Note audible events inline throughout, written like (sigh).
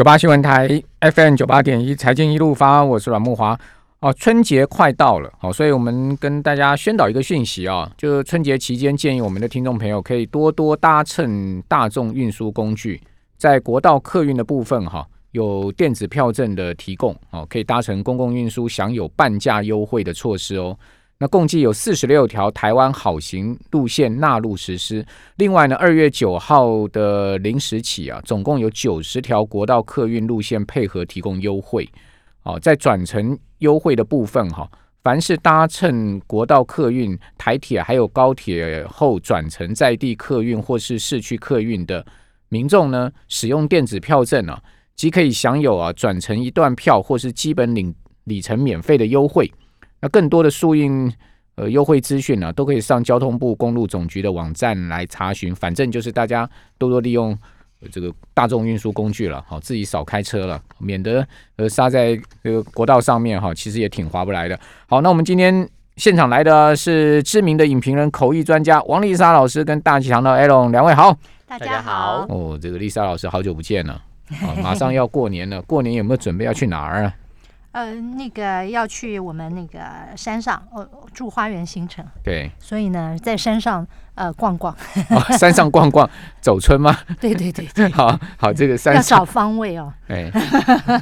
九八新闻台 FM 九八点一财经一路发，我是阮木华。哦，春节快到了，好，所以我们跟大家宣导一个讯息啊，就是春节期间建议我们的听众朋友可以多多搭乘大众运输工具，在国道客运的部分哈，有电子票证的提供，哦，可以搭乘公共运输享有半价优惠的措施哦。那共计有四十六条台湾好行路线纳入实施。另外呢，二月九号的零时起啊，总共有九十条国道客运路线配合提供优惠。哦，在转乘优惠的部分哈，凡是搭乘国道客运、台铁还有高铁后转乘在地客运或是市区客运的民众呢，使用电子票证啊，即可以享有啊转乘一段票或是基本领里程免费的优惠。那更多的速运呃优惠资讯呢，都可以上交通部公路总局的网站来查询。反正就是大家多多利用这个大众运输工具了，好，自己少开车了，免得呃刹在这个国道上面哈，其实也挺划不来的。好，那我们今天现场来的是知名的影评人、口译专家王丽莎老师跟大吉堂的 Aaron 两位好，大家好。哦，这个丽莎老师好久不见了，啊，马上要过年了，过年有没有准备要去哪儿啊？呃，那个要去我们那个山上，哦，住花园新城。对，所以呢，在山上呃逛逛。哦，山上逛逛，(laughs) 走村吗？对对对对。(laughs) 好好，这个山要找方位哦。哎，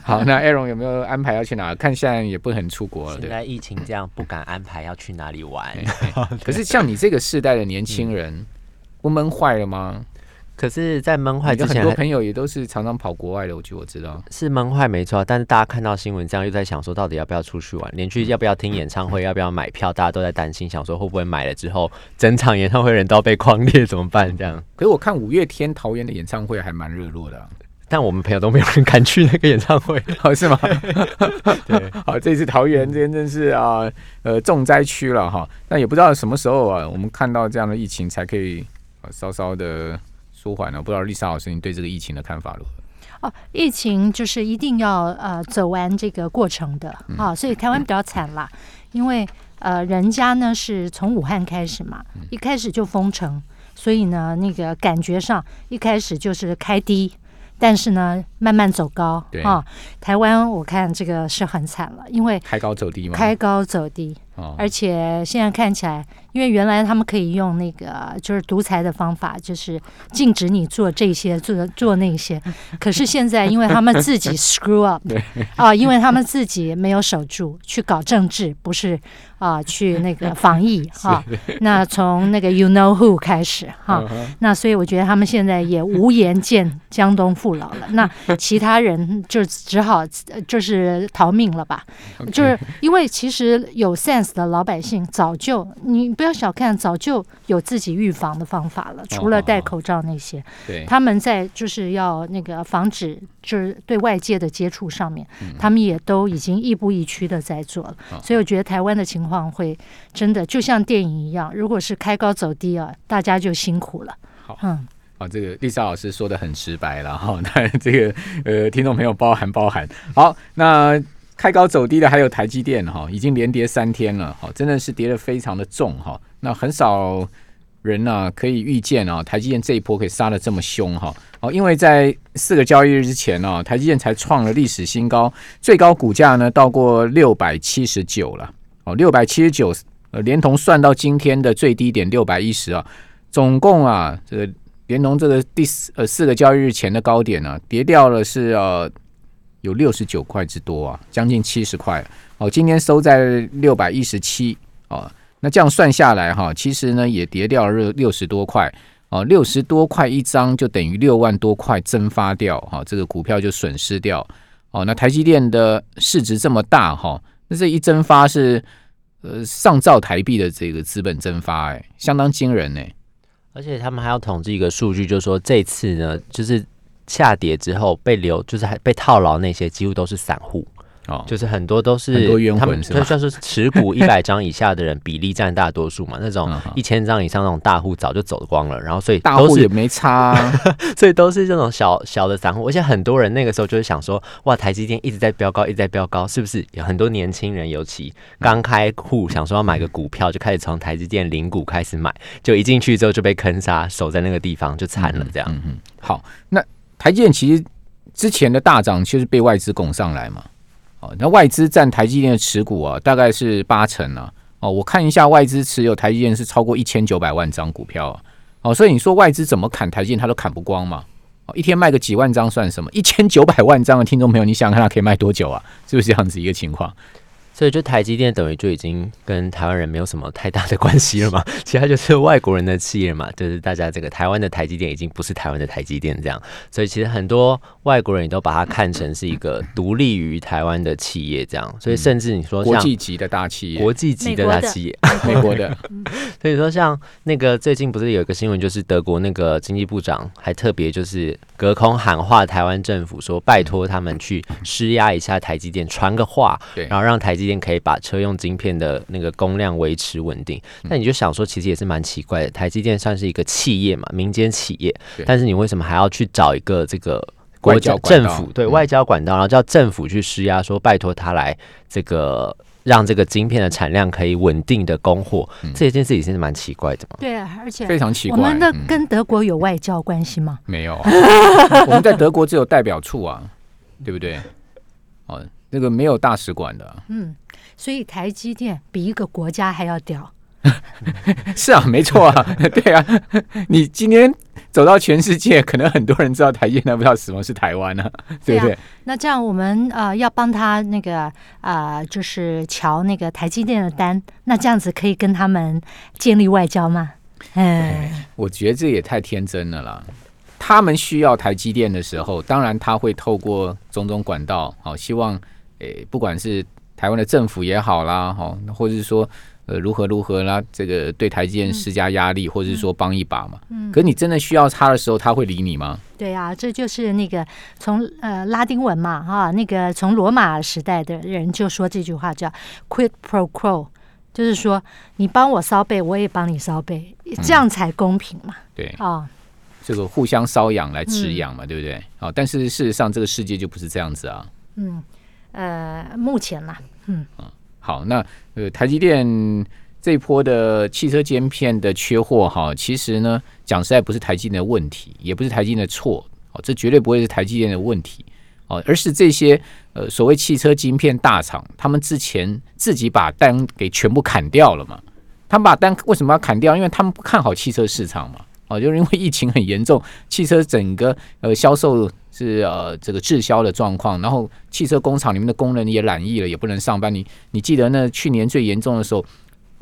好，那艾荣有没有安排要去哪？看现在也不能出国了。现在疫情这样，不敢安排要去哪里玩。可是像你这个世代的年轻人，不闷坏了吗？可是，在闷坏之前，很多朋友也都是常常跑国外的。我据我知道是闷坏没错，但是大家看到新闻这样，又在想说，到底要不要出去玩？连去要不要听演唱会？要不要买票？大家都在担心，想说会不会买了之后，整场演唱会人都被框裂怎么办？这样。可是我看五月天桃园的演唱会还蛮热络的，但我们朋友都没有人敢去那个演唱会，好 (laughs) 是吗？(laughs) 对，(laughs) 好，这次桃园这边真是啊，呃，重灾区了哈。那也不知道什么时候啊，我们看到这样的疫情才可以稍稍的。舒缓了，不知道丽莎老师，你对这个疫情的看法如何？哦，疫情就是一定要呃走完这个过程的啊，所以台湾比较惨啦，因为呃人家呢是从武汉开始嘛，一开始就封城，所以呢那个感觉上一开始就是开低，但是呢慢慢走高啊。台湾我看这个是很惨了，因为开高走低嘛？开高走低，而且现在看起来。因为原来他们可以用那个就是独裁的方法，就是禁止你做这些做做那些。(laughs) 可是现在，因为他们自己 screw up，(laughs) 啊，因为他们自己没有守住，去搞政治，不是啊，去那个 (laughs) 防疫哈。那从那个 you know who 开始哈，那所以我觉得他们现在也无颜见江东父老了。(laughs) 那其他人就只好就是逃命了吧？(laughs) 就是因为其实有 sense 的老百姓早就你不要。小看，早就有自己预防的方法了。除了戴口罩那些，对，他们在就是要那个防止，就是对外界的接触上面，他们也都已经亦步亦趋的在做了。所以我觉得台湾的情况会真的就像电影一样，如果是开高走低啊，大家就辛苦了。好，嗯，好，这个丽莎老师说的很直白了哈。(laughs) 那这个呃，听众朋友包含包含。好，那。开高走低的还有台积电哈，已经连跌三天了，哈，真的是跌得非常的重哈。那很少人呢可以预见啊，台积电这一波可以杀的这么凶哈。哦，因为在四个交易日之前呢，台积电才创了历史新高，最高股价呢到过六百七十九了。哦，六百七十九，呃，连同算到今天的最低点六百一十啊，总共啊，这个连同这个第四呃四个交易日前的高点呢，跌掉了是呃。有六十九块之多啊，将近七十块哦。今天收在六百一十七哦，那这样算下来哈，其实呢也跌掉了六十多块哦，六十多块一张就等于六万多块蒸发掉哈，这个股票就损失掉哦。那台积电的市值这么大哈，那这一蒸发是呃上兆台币的这个资本蒸发哎，相当惊人呢。而且他们还要统计一个数据，就是说这次呢，就是。下跌之后被留，就是还被套牢那些，几乎都是散户哦，就是很多都是他们，就算是持股 (laughs) 一百张以下的人比例占大多数嘛。那种一千张以上那种大户早就走光了，然后所以大户也没差，(laughs) 所以都是这种小小的散户。而且很多人那个时候就是想说，哇，台积电一直在飙高，一直在飙高，是不是有很多年轻人尤其刚开户，想说要买个股票，就开始从台积电零股开始买，就一进去之后就被坑杀，守在那个地方就惨了。这样，嗯好，那。台积电其实之前的大涨就是被外资拱上来嘛。哦，那外资占台积电的持股啊，大概是八成啊。哦，我看一下外资持有台积电是超过一千九百万张股票啊。哦，所以你说外资怎么砍台积电，他都砍不光嘛。哦，一天卖个几万张算什么？一千九百万张的听众朋友，你想看，它可以卖多久啊？是不是这样子一个情况？所以，就台积电等于就已经跟台湾人没有什么太大的关系了嘛？其他就是外国人的企业嘛，就是大家这个台湾的台积电已经不是台湾的台积电这样。所以，其实很多外国人也都把它看成是一个独立于台湾的企业这样。所以，甚至你说像国际级的大企业，国际级的大企业，美国的。(laughs) 所以说，像那个最近不是有一个新闻，就是德国那个经济部长还特别就是隔空喊话台湾政府，说拜托他们去施压一下台积电，传个话，然后让台积。可以把车用晶片的那个供量维持稳定，那你就想说，其实也是蛮奇怪的。台积电算是一个企业嘛，民间企业，但是你为什么还要去找一个这个国家政府对外交管道，然后叫政府去施压，说拜托他来这个让这个晶片的产量可以稳定的供货？这件事情是蛮奇怪的嘛？对，而且非常奇怪。我们的跟德国有外交关系吗？没有，我们在德国只有代表处啊，对不对？哦。那个没有大使馆的，嗯，所以台积电比一个国家还要屌，(laughs) 是啊，没错啊，(laughs) 对啊，你今天走到全世界，可能很多人知道台积电，不知道什么是台湾呢，(laughs) 对不对？那这样我们呃要帮他那个啊，就是瞧那个台积电的单，那这样子可以跟他们建立外交吗？哎，我觉得这也太天真了啦。他们需要台积电的时候，当然他会透过种种管道，好希望。诶，不管是台湾的政府也好啦，哈，或者是说，呃，如何如何啦，这个对台积电施加压力，或者是说帮一把嘛。嗯。可你真的需要他的时候，他会理你吗？对啊，这就是那个从呃拉丁文嘛，哈，那个从罗马时代的人就说这句话叫 “quid pro quo”，就是说你帮我烧背，我也帮你烧背，这样才公平嘛。对啊，这个互相瘙痒来止痒嘛，对不对？好，但是事实上这个世界就不是这样子啊。嗯。呃，目前嘛，嗯，好，那呃，台积电这一波的汽车晶片的缺货，哈，其实呢，讲实在不是台积电的问题，也不是台积电的错，哦，这绝对不会是台积电的问题，哦，而是这些呃所谓汽车晶片大厂，他们之前自己把单给全部砍掉了嘛？他们把单为什么要砍掉？因为他们不看好汽车市场嘛，哦，就是因为疫情很严重，汽车整个呃销售。是呃这个滞销的状况，然后汽车工厂里面的工人也染疫了，也不能上班。你你记得那去年最严重的时候，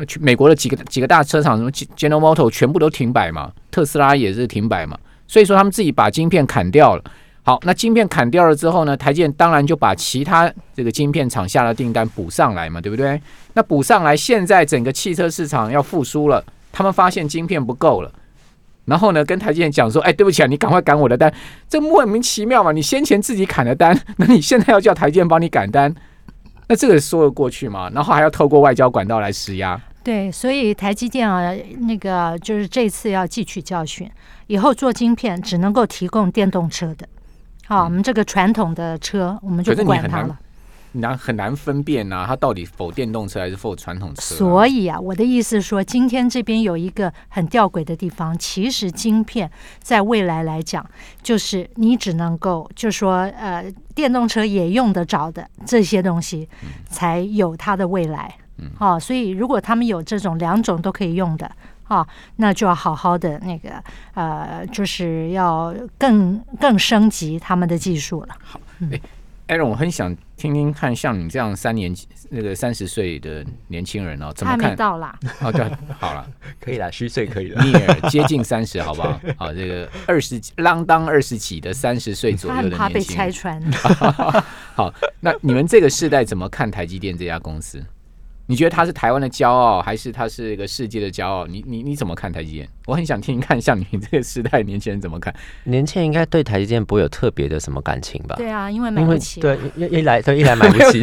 去美国的几个几个大车厂，什么 General Motor 全部都停摆嘛，特斯拉也是停摆嘛。所以说他们自己把晶片砍掉了。好，那晶片砍掉了之后呢，台积电当然就把其他这个晶片厂下的订单补上来嘛，对不对？那补上来，现在整个汽车市场要复苏了，他们发现晶片不够了。然后呢，跟台积电讲说：“哎，对不起啊，你赶快赶我的单，这莫名其妙嘛！你先前自己砍的单，那你现在要叫台积电帮你赶单，(laughs) 那这个说得过去吗？然后还要透过外交管道来施压。对，所以台积电啊，那个就是这次要汲取教训，以后做晶片只能够提供电动车的。好，我们这个传统的车，我们就不管它了。”难很难分辨呐，它到底否电动车还是否传统车？所以啊，我的意思是说，今天这边有一个很吊诡的地方，其实晶片在未来来讲，就是你只能够，就说呃，电动车也用得着的这些东西，才有它的未来。嗯，好，所以如果他们有这种两种都可以用的，啊，那就要好好的那个呃，就是要更更升级他们的技术了。好，哎。艾伦，我很想听听看，像你这样三年那个三十岁的年轻人哦，怎么看？到啦？哦，对，好了，可以了，虚岁可以了。你也接近三十，好不好？(laughs) 好，这个二十啷当二十几的三十岁左右的年轻人。(laughs) 好，那你们这个世代怎么看台积电这家公司？你觉得他是台湾的骄傲，还是他是一个世界的骄傲？你你你怎么看台积电？我很想听听看，像你这个时代年轻人怎么看？年轻人应该对台积电不会有特别的什么感情吧？对啊，因为买不起。对，一一来对一来买不起，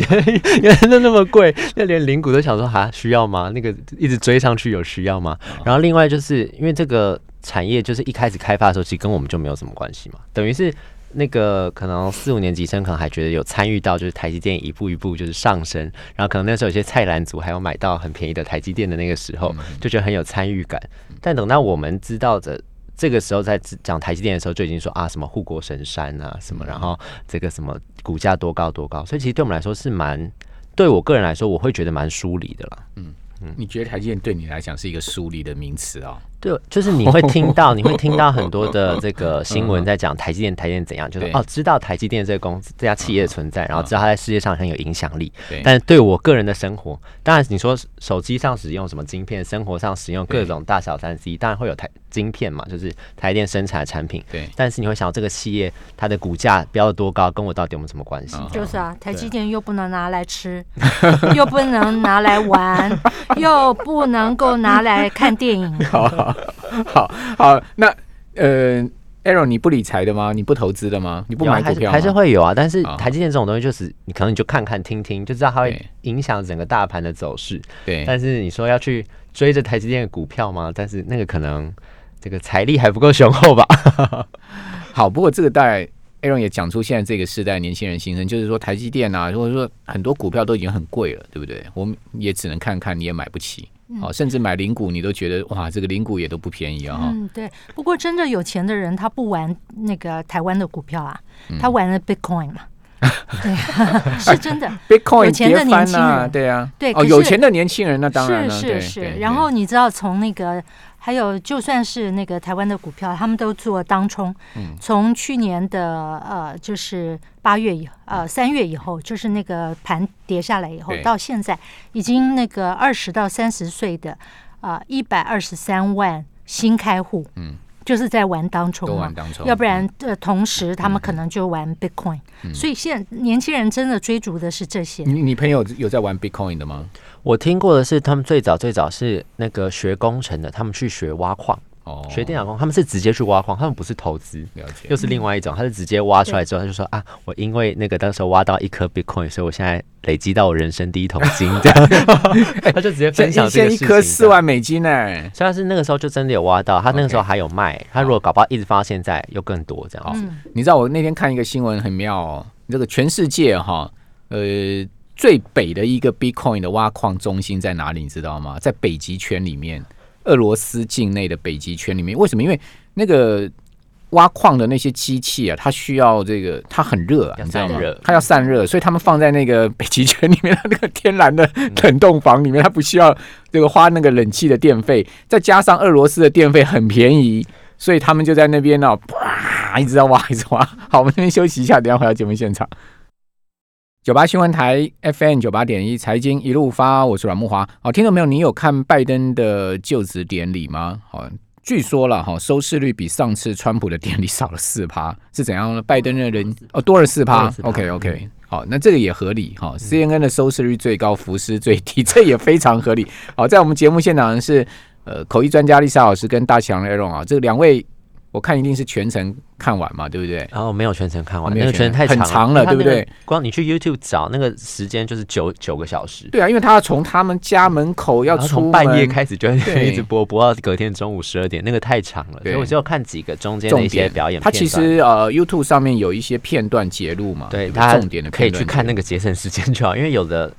原来都那么贵，那连零股都想说哈需要吗？那个一直追上去有需要吗？然后另外就是因为这个产业就是一开始开发的时候，其实跟我们就没有什么关系嘛，等于是。那个可能四五年级生可能还觉得有参与到，就是台积电一步一步就是上升，然后可能那时候有些菜篮族还有买到很便宜的台积电的那个时候，就觉得很有参与感。但等到我们知道的这个时候在讲台积电的时候就已经说啊什么护国神山啊什么，然后这个什么股价多高多高，所以其实对我们来说是蛮，对我个人来说我会觉得蛮疏离的啦。嗯嗯，你觉得台积电对你来讲是一个疏离的名词啊？对，就是你会听到，你会听到很多的这个新闻在讲台积电，台积电怎样，就是哦，知道台积电这个公司、这家企业的存在，然后知道它在世界上很有影响力。但是对我个人的生活，当然你说手机上使用什么晶片，生活上使用各种大小三 C，当然会有台晶片嘛，就是台电生产的产品。对。但是你会想到这个企业它的股价标的多高，跟我到底有没有什么关系？就是啊，台积电又不能拿来吃，(laughs) 又不能拿来玩，又不能够拿来看电影。好 (laughs) (laughs) 好好，那呃，Aaron，你不理财的吗？你不投资的吗？你不买股票还是会有啊？但是台积电这种东西，就是你可能你就看看听听，就知道它会影响整个大盘的走势。对，但是你说要去追着台积电的股票吗？但是那个可能这个财力还不够雄厚吧。(laughs) 好，不过这个代 Aaron 也讲出现在这个时代年轻人心声，就是说台积电啊，或者说很多股票都已经很贵了，对不对？我们也只能看看，你也买不起。哦，甚至买零股你都觉得哇，这个零股也都不便宜啊！嗯，对。不过真正有钱的人，他不玩那个台湾的股票啊，他玩了 Bitcoin 嘛。(laughs) 对，(laughs) 是真的。Bitcoin 有钱的年轻人，对啊，对。哦，有钱的年轻人那当然了，是是是。然后你知道从那个。还有，就算是那个台湾的股票，他们都做当冲。嗯，从去年的呃，就是八月以呃三月以后，就是那个盘跌下来以后，到现在已经那个二十到三十岁的啊一百二十三万新开户。嗯。就是在玩当冲嘛，要不然呃，同时他们可能就玩 Bitcoin，所以现在年轻人真的追逐的是这些。你你朋友有在玩 Bitcoin 的吗？我听过的是，他们最早最早是那个学工程的，他们去学挖矿。哦，学电脑工，他们是直接去挖矿，他们不是投资，了解，又是另外一种，他是直接挖出来之后，他就说啊，我因为那个当时挖到一颗 Bitcoin，所以我现在累积到我人生第一桶金，这样，(laughs) 他就直接分享这个事情。一颗四万美金呢，虽然是那个时候就真的有挖到，他那个时候还有卖，他如果搞不好一直放到现在又更多这样子。你知道我那天看一个新闻很妙哦，这个全世界哈，呃，最北的一个 Bitcoin 的挖矿中心在哪里？你知道吗？在北极圈里面。俄罗斯境内的北极圈里面，为什么？因为那个挖矿的那些机器啊，它需要这个，它很热啊，你知道吗？它要散热，所以他们放在那个北极圈里面，那个天然的冷冻房里面，它不需要这个花那个冷气的电费，再加上俄罗斯的电费很便宜，所以他们就在那边呢，哇，一直在挖，一直挖。好，我们这边休息一下，等下回到节目现场。九八新闻台 FM 九八点一财经一路发，我是阮木华。好，听到没有？你有看拜登的就职典礼吗？好，据说了哈，收视率比上次川普的典礼少了四趴，是怎样呢？拜登的人哦多了四趴。OK OK，好，那这个也合理哈。CNN 的收视率最高，福斯最低，(laughs) 这也非常合理。好，在我们节目现场是呃口译专家丽莎老师跟大强 Aaron 啊，这两位。我看一定是全程看完嘛，对不对？然后没有全程看完，那个全程太长了，对不对？光你去 YouTube 找那个时间就是九九个小时。对啊，因为他要从他们家门口要从半夜开始就一直播播到隔天中午十二点，那个太长了，所以我就看几个中间的一些表演。他其实呃 YouTube 上面有一些片段截录嘛，对，他重点的可以去看那个节省时间就好，因为有的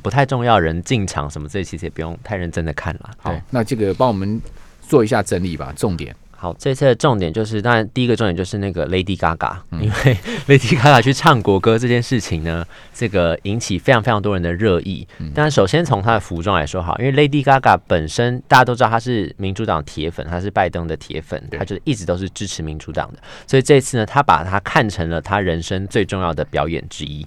不太重要人进场什么，这其实也不用太认真的看了。好，那这个帮我们做一下整理吧，重点。好，这次的重点就是，当然第一个重点就是那个 Lady Gaga，因为 (laughs) Lady Gaga 去唱国歌这件事情呢，这个引起非常非常多人的热议。但首先从她的服装来说，好，因为 Lady Gaga 本身大家都知道她是民主党铁粉，她是拜登的铁粉，她就一直都是支持民主党的，所以这次呢，她把她看成了她人生最重要的表演之一。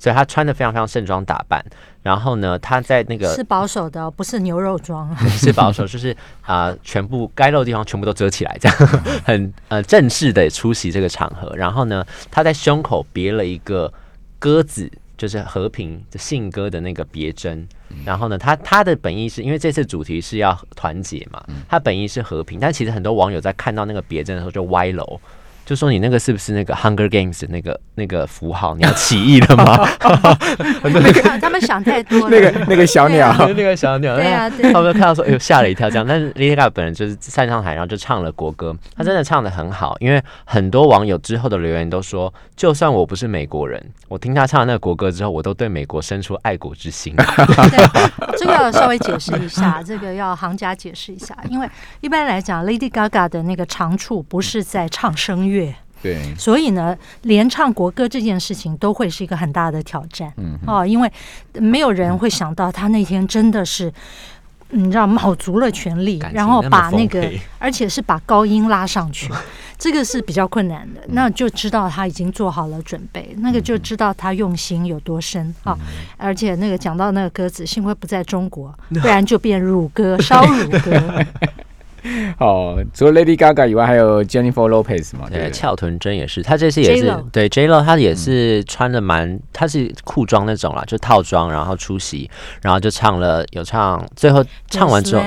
所以他穿的非常非常盛装打扮，然后呢，他在那个是保守的，不是牛肉装，(laughs) (laughs) 是保守，就是啊，全部该露的地方全部都遮起来，这样 (laughs) 很呃正式的出席这个场合。然后呢，他在胸口别了一个鸽子，就是和平的信鸽的那个别针。然后呢，他他的本意是因为这次主题是要团结嘛，他本意是和平，但其实很多网友在看到那个别针的时候就歪楼。就说你那个是不是那个 Hunger Games 那个那个符号？你要起义了吗？(laughs) 他们想太多了。那个那个小鸟，那个小鸟，对啊，他们看到说，哎呦，吓了一跳，这样。但是 Lady Gaga 本人就是站上台，然后就唱了国歌，他真的唱的很好。因为很多网友之后的留言都说，就算我不是美国人，我听他唱那个国歌之后，我都对美国生出爱国之心。(laughs) 这个要稍微解释一下，这个要行家解释一下，因为一般来讲，Lady Gaga 的那个长处不是在唱声乐。对，所以呢，连唱国歌这件事情都会是一个很大的挑战。嗯，哦，因为没有人会想到他那天真的是，你知道，卯足了全力，然后把那个，而且是把高音拉上去，这个是比较困难的。那就知道他已经做好了准备，那个就知道他用心有多深啊！而且那个讲到那个歌词，幸亏不在中国，(laughs) 不然就变乳歌，烧乳歌。(laughs) (laughs) 哦，除了 Lady Gaga 以外，还有 Jennifer Lopez 嘛？对，翘臀真也是，他这次也是对 J Lo，他也是穿的蛮，他是裤装那种啦，就套装，然后出席，然后就唱了，有唱，最后唱完之后，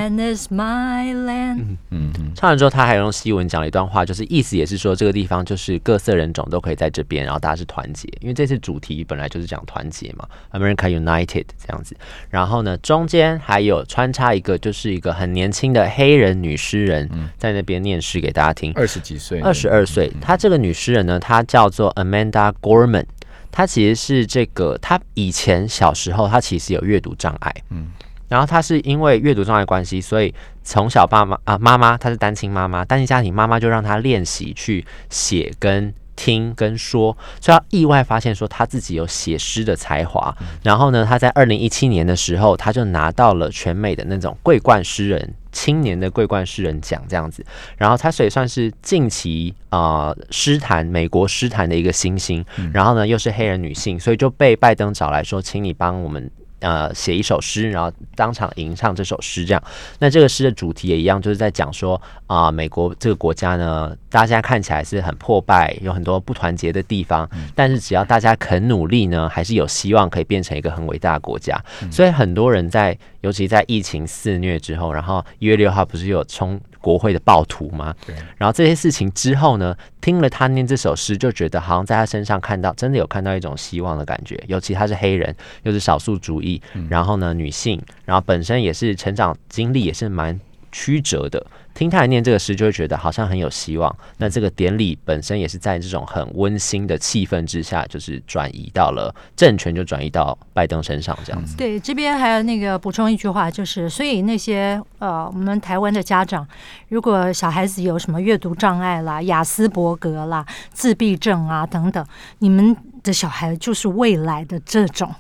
嗯嗯，唱完之后他还用西文讲了一段话，就是意思也是说这个地方就是各色人种都可以在这边，然后大家是团结，因为这次主题本来就是讲团结嘛，America United 这样子。然后呢，中间还有穿插一个，就是一个很年轻的黑人女。诗人在那边念诗给大家听，二十几岁，二十二岁。她这个女诗人呢，她叫做 Amanda Gorman。她其实是这个，她以前小时候她其实有阅读障碍，嗯，然后她是因为阅读障碍关系，所以从小爸妈啊妈妈，她是单亲妈妈，单亲家庭妈妈就让她练习去写跟。听跟说，所以他意外发现说他自己有写诗的才华。然后呢，他在二零一七年的时候，他就拿到了全美的那种桂冠诗人青年的桂冠诗人奖这样子。然后他所以算是近期啊诗坛美国诗坛的一个新星。然后呢，又是黑人女性，所以就被拜登找来说，请你帮我们。呃，写一首诗，然后当场吟唱这首诗，这样。那这个诗的主题也一样，就是在讲说啊，美国这个国家呢，大家看起来是很破败，有很多不团结的地方，但是只要大家肯努力呢，还是有希望可以变成一个很伟大的国家。所以很多人在，尤其在疫情肆虐之后，然后一月六号不是有冲。国会的暴徒吗？对。然后这些事情之后呢，听了他念这首诗，就觉得好像在他身上看到，真的有看到一种希望的感觉。尤其他是黑人，又是少数主义，然后呢，女性，然后本身也是成长经历也是蛮曲折的。听他念这个诗，就会觉得好像很有希望。那这个典礼本身也是在这种很温馨的气氛之下，就是转移到了政权，就转移到拜登身上这样子。对，这边还有那个补充一句话，就是所以那些呃，我们台湾的家长，如果小孩子有什么阅读障碍啦、雅斯伯格啦、自闭症啊等等，你们的小孩就是未来的这种。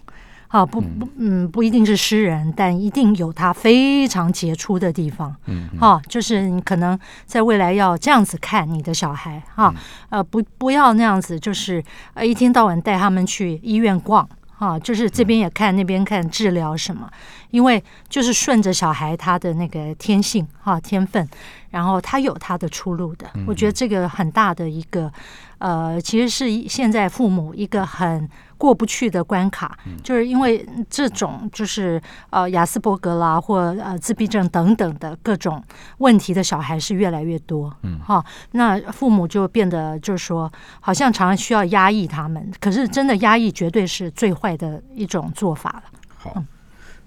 啊，不不，嗯，不一定是诗人，但一定有他非常杰出的地方。嗯，哈，就是你可能在未来要这样子看你的小孩，哈，呃，不不要那样子，就是呃一天到晚带他们去医院逛，哈，就是这边也看那边看治疗什么，因为就是顺着小孩他的那个天性哈天分，然后他有他的出路的。我觉得这个很大的一个，呃，其实是现在父母一个很。过不去的关卡，就是因为这种就是呃雅斯伯格啦，或呃自闭症等等的各种问题的小孩是越来越多，嗯哈，那父母就变得就是说，好像常常需要压抑他们，可是真的压抑绝对是最坏的一种做法了。好，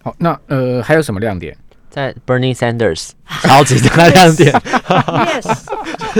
好，那呃还有什么亮点？在 Bernie Sanders (laughs) 超级大亮点，Yes，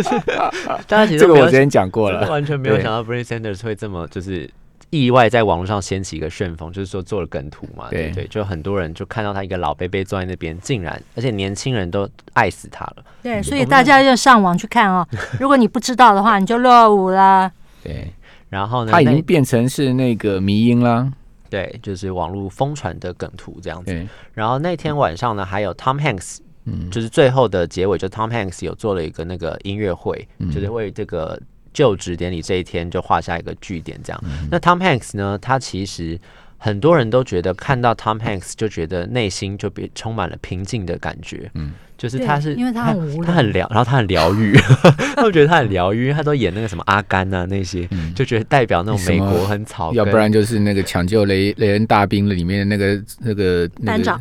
(laughs) 大家其实这个我之前讲过了，完全没有想到 Bernie Sanders 会这么就是。意外在网络上掀起一个旋风，就是说做了梗图嘛，对对，就很多人就看到他一个老贝贝坐在那边，竟然而且年轻人都爱死他了。对，所以大家要上网去看哦。(laughs) 如果你不知道的话，你就落伍了。对，然后呢，他已经变成是那个迷音了。对，就是网络疯传的梗图这样子。然后那天晚上呢，还有 Tom Hanks，嗯，就是最后的结尾，就 Tom Hanks 有做了一个那个音乐会，就是为这个。就职典礼这一天就画下一个句点，这样。那 Tom Hanks 呢？他其实很多人都觉得看到 Tom Hanks 就觉得内心就别充满了平静的感觉。嗯，就是他是因为他很无他很疗，然后他很疗愈，(laughs) 他们觉得他很疗愈，因为他都演那个什么阿甘啊那些，就觉得代表那种美国很草。要不然就是那个抢救雷雷恩大兵里面的那个那个班长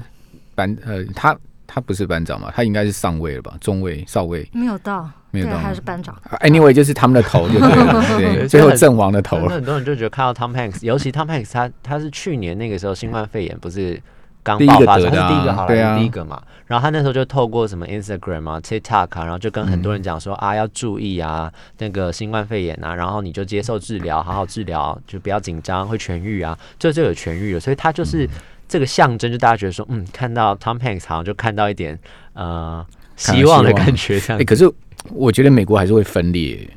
班呃，他他不是班长嘛？他应该是上尉了吧？中尉、少尉没有到。没有到，他是班长。Anyway，就是他们的头，(laughs) 就对，最后阵亡的头。很多人就觉得看到 Tom Hanks，尤其 Tom Hanks，他他是去年那个时候新冠肺炎不是刚爆发，他是第一个好莱坞第一个嘛。然后他那时候就透过什么 Instagram 啊、TikTok 啊，然后就跟很多人讲说啊，要注意啊，那个新冠肺炎啊，然后你就接受治疗，好好治疗，就不要紧张，会痊愈啊，这就有痊愈了。所以他就是这个象征，就大家觉得说，嗯，看到 Tom Hanks 好像就看到一点呃希望的感觉。这样，可是我觉得美国还是会分裂。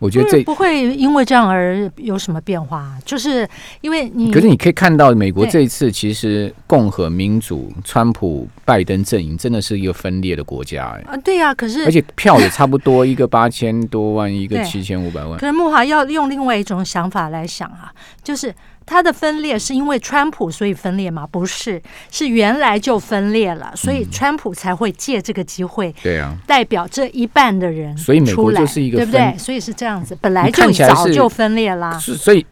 我觉得这不会因为这样而有什么变化，就是因为你。可是你可以看到，美国这一次其实共和、民主、川普、拜登阵营真的是一个分裂的国家，哎。啊，对呀，可是而且票也差不多，一个 (laughs) 八千多万，一个七千五百万。可是木华要用另外一种想法来想啊，就是。它的分裂是因为川普所以分裂吗？不是，是原来就分裂了，所以川普才会借这个机会，对啊，代表这一半的人，所以美国就是一个对不对？所以是这样子，本来就早就分裂啦。是，所以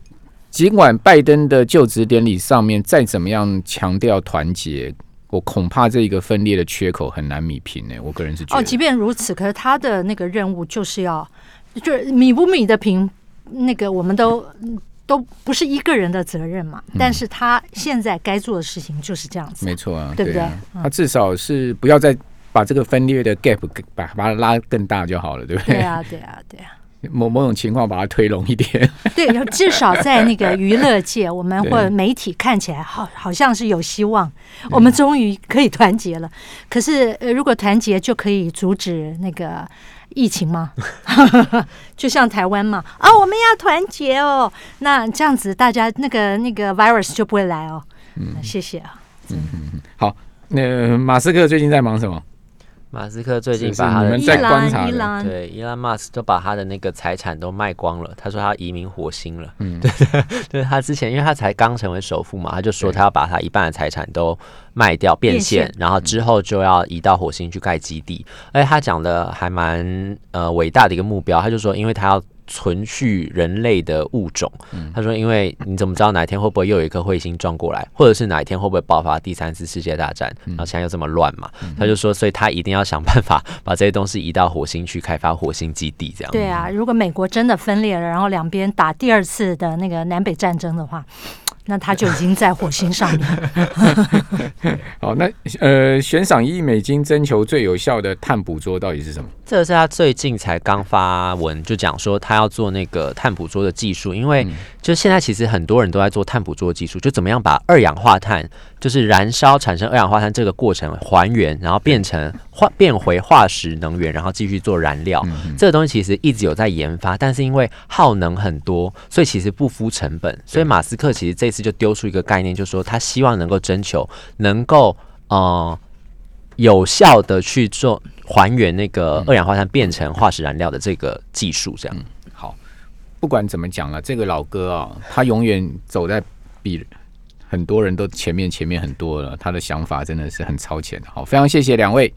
尽管拜登的就职典礼上面再怎么样强调团结，我恐怕这一个分裂的缺口很难弥平呢。我个人是觉得，哦，即便如此，可是他的那个任务就是要，就是米不米的平，那个我们都。都不是一个人的责任嘛，但是他现在该做的事情就是这样子，没错啊，对不对？他至少是不要再把这个分裂的 gap 把把它拉更大就好了，对不对？对啊，对啊，对啊。某某种情况把它推拢一点，对，至少在那个娱乐界，我们或 (laughs) 者媒体看起来好好像是有希望，我们终于可以团结了。可是，呃，如果团结就可以阻止那个。疫情吗？(laughs) 就像台湾嘛，啊，我们要团结哦。那这样子，大家那个那个 virus 就不会来哦。嗯，谢谢啊。嗯嗯嗯，好。那马斯克最近在忙什么？马斯克最近把他的在观察，对，伊朗马斯都把他的那个财产都卖光了。他说他移民火星了。嗯，(laughs) 对对对，他之前因为他才刚成为首富嘛，他就说他要把他一半的财产都卖掉变现，然后之后就要移到火星去盖基地。而且他讲的还蛮呃伟大的一个目标，他就说，因为他要。存续人类的物种，他说：“因为你怎么知道哪一天会不会又有一颗彗星撞过来，或者是哪一天会不会爆发第三次世界大战？然后现在又这么乱嘛？”他就说：“所以他一定要想办法把这些东西移到火星去开发火星基地。”这样对啊，如果美国真的分裂了，然后两边打第二次的那个南北战争的话。那他就已经在火星上面。(laughs) 好，那呃，悬赏一亿美金征求最有效的碳捕捉到底是什么？这是他最近才刚发文就讲说他要做那个碳捕捉的技术，因为就现在其实很多人都在做碳捕捉技术，就怎么样把二氧化碳。就是燃烧产生二氧化碳这个过程还原，然后变成化变回化石能源，然后继续做燃料。这个东西其实一直有在研发，但是因为耗能很多，所以其实不敷成本。所以马斯克其实这次就丢出一个概念，就是说他希望能够征求能够呃有效的去做还原那个二氧化碳变成化石燃料的这个技术。这样好，不管怎么讲了，这个老哥啊，他永远走在比。很多人都前面前面很多了，他的想法真的是很超前的。好，非常谢谢两位。